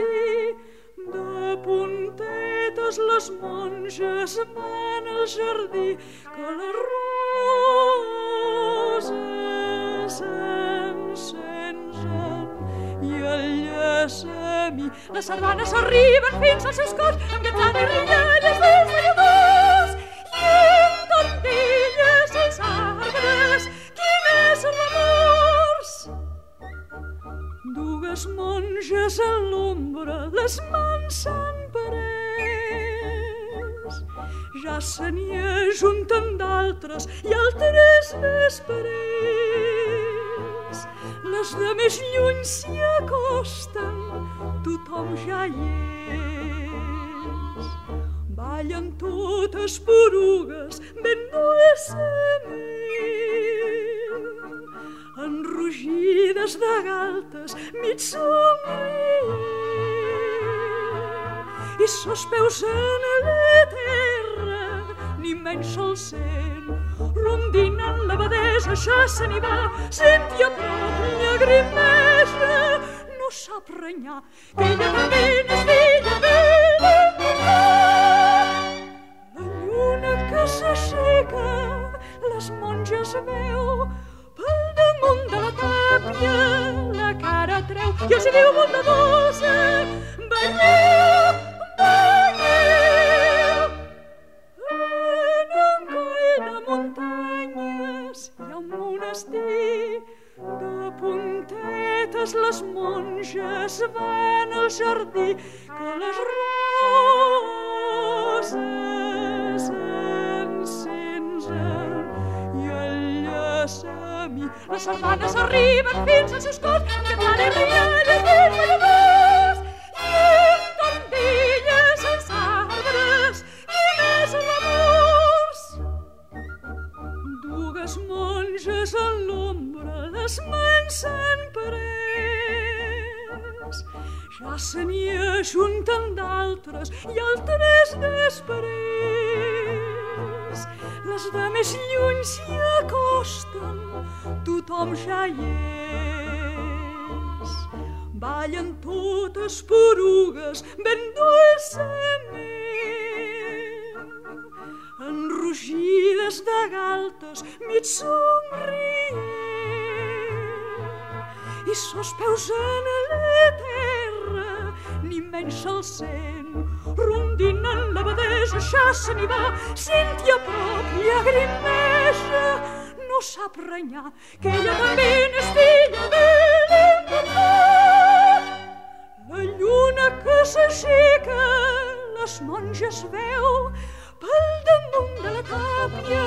monestir de puntetes les monges van al jardí que les roses s'encensen i el llacemí les sardanes arriben fins als seus cors amb cantada i rialles des de llavors dues monges a l'ombra les mans s'han pres. Ja se n'hi ajunten d'altres i altres després les de més lluny s'hi acosten tothom ja hi és. Ballen totes porugues ben dolçament enrogides de galtes mig somrient i sos peus en la terra ni menys se'l sent. Rondinant l'abadesa ja se n'hi va. Sent i a prop llagrimeja no sap renyar també n'és filla de la lluna que s'aixeca les monges veu damunt de la tàpia la cara treu i els diu bondadosa balleu, balleu en un coll de muntanyes hi ha un monestir de puntetes les monges van al jardí que les roses les sardanes arriben fins als seus cors que tant i rialles ben balladors i en els arbres quin és l'amors. Dues monges en l'ombra les mans s'han pres. Ja se n'hi ajunten d'altres i altres després les de més lluny s'hi acosten tothom ja hi és ballen totes porugues ben dolçament enrogides de galtes mig somrient i sos peus en la terra ni menys se'l sent rondinant l'abadesa ja se n'hi va. Sent i a prop no sap renyar que ella també n'és filla de l'encantat la lluna que s'aixeca les monges veu pel damunt de la tàpia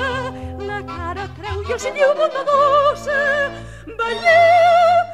la cara treu i els diu bondadosa balleu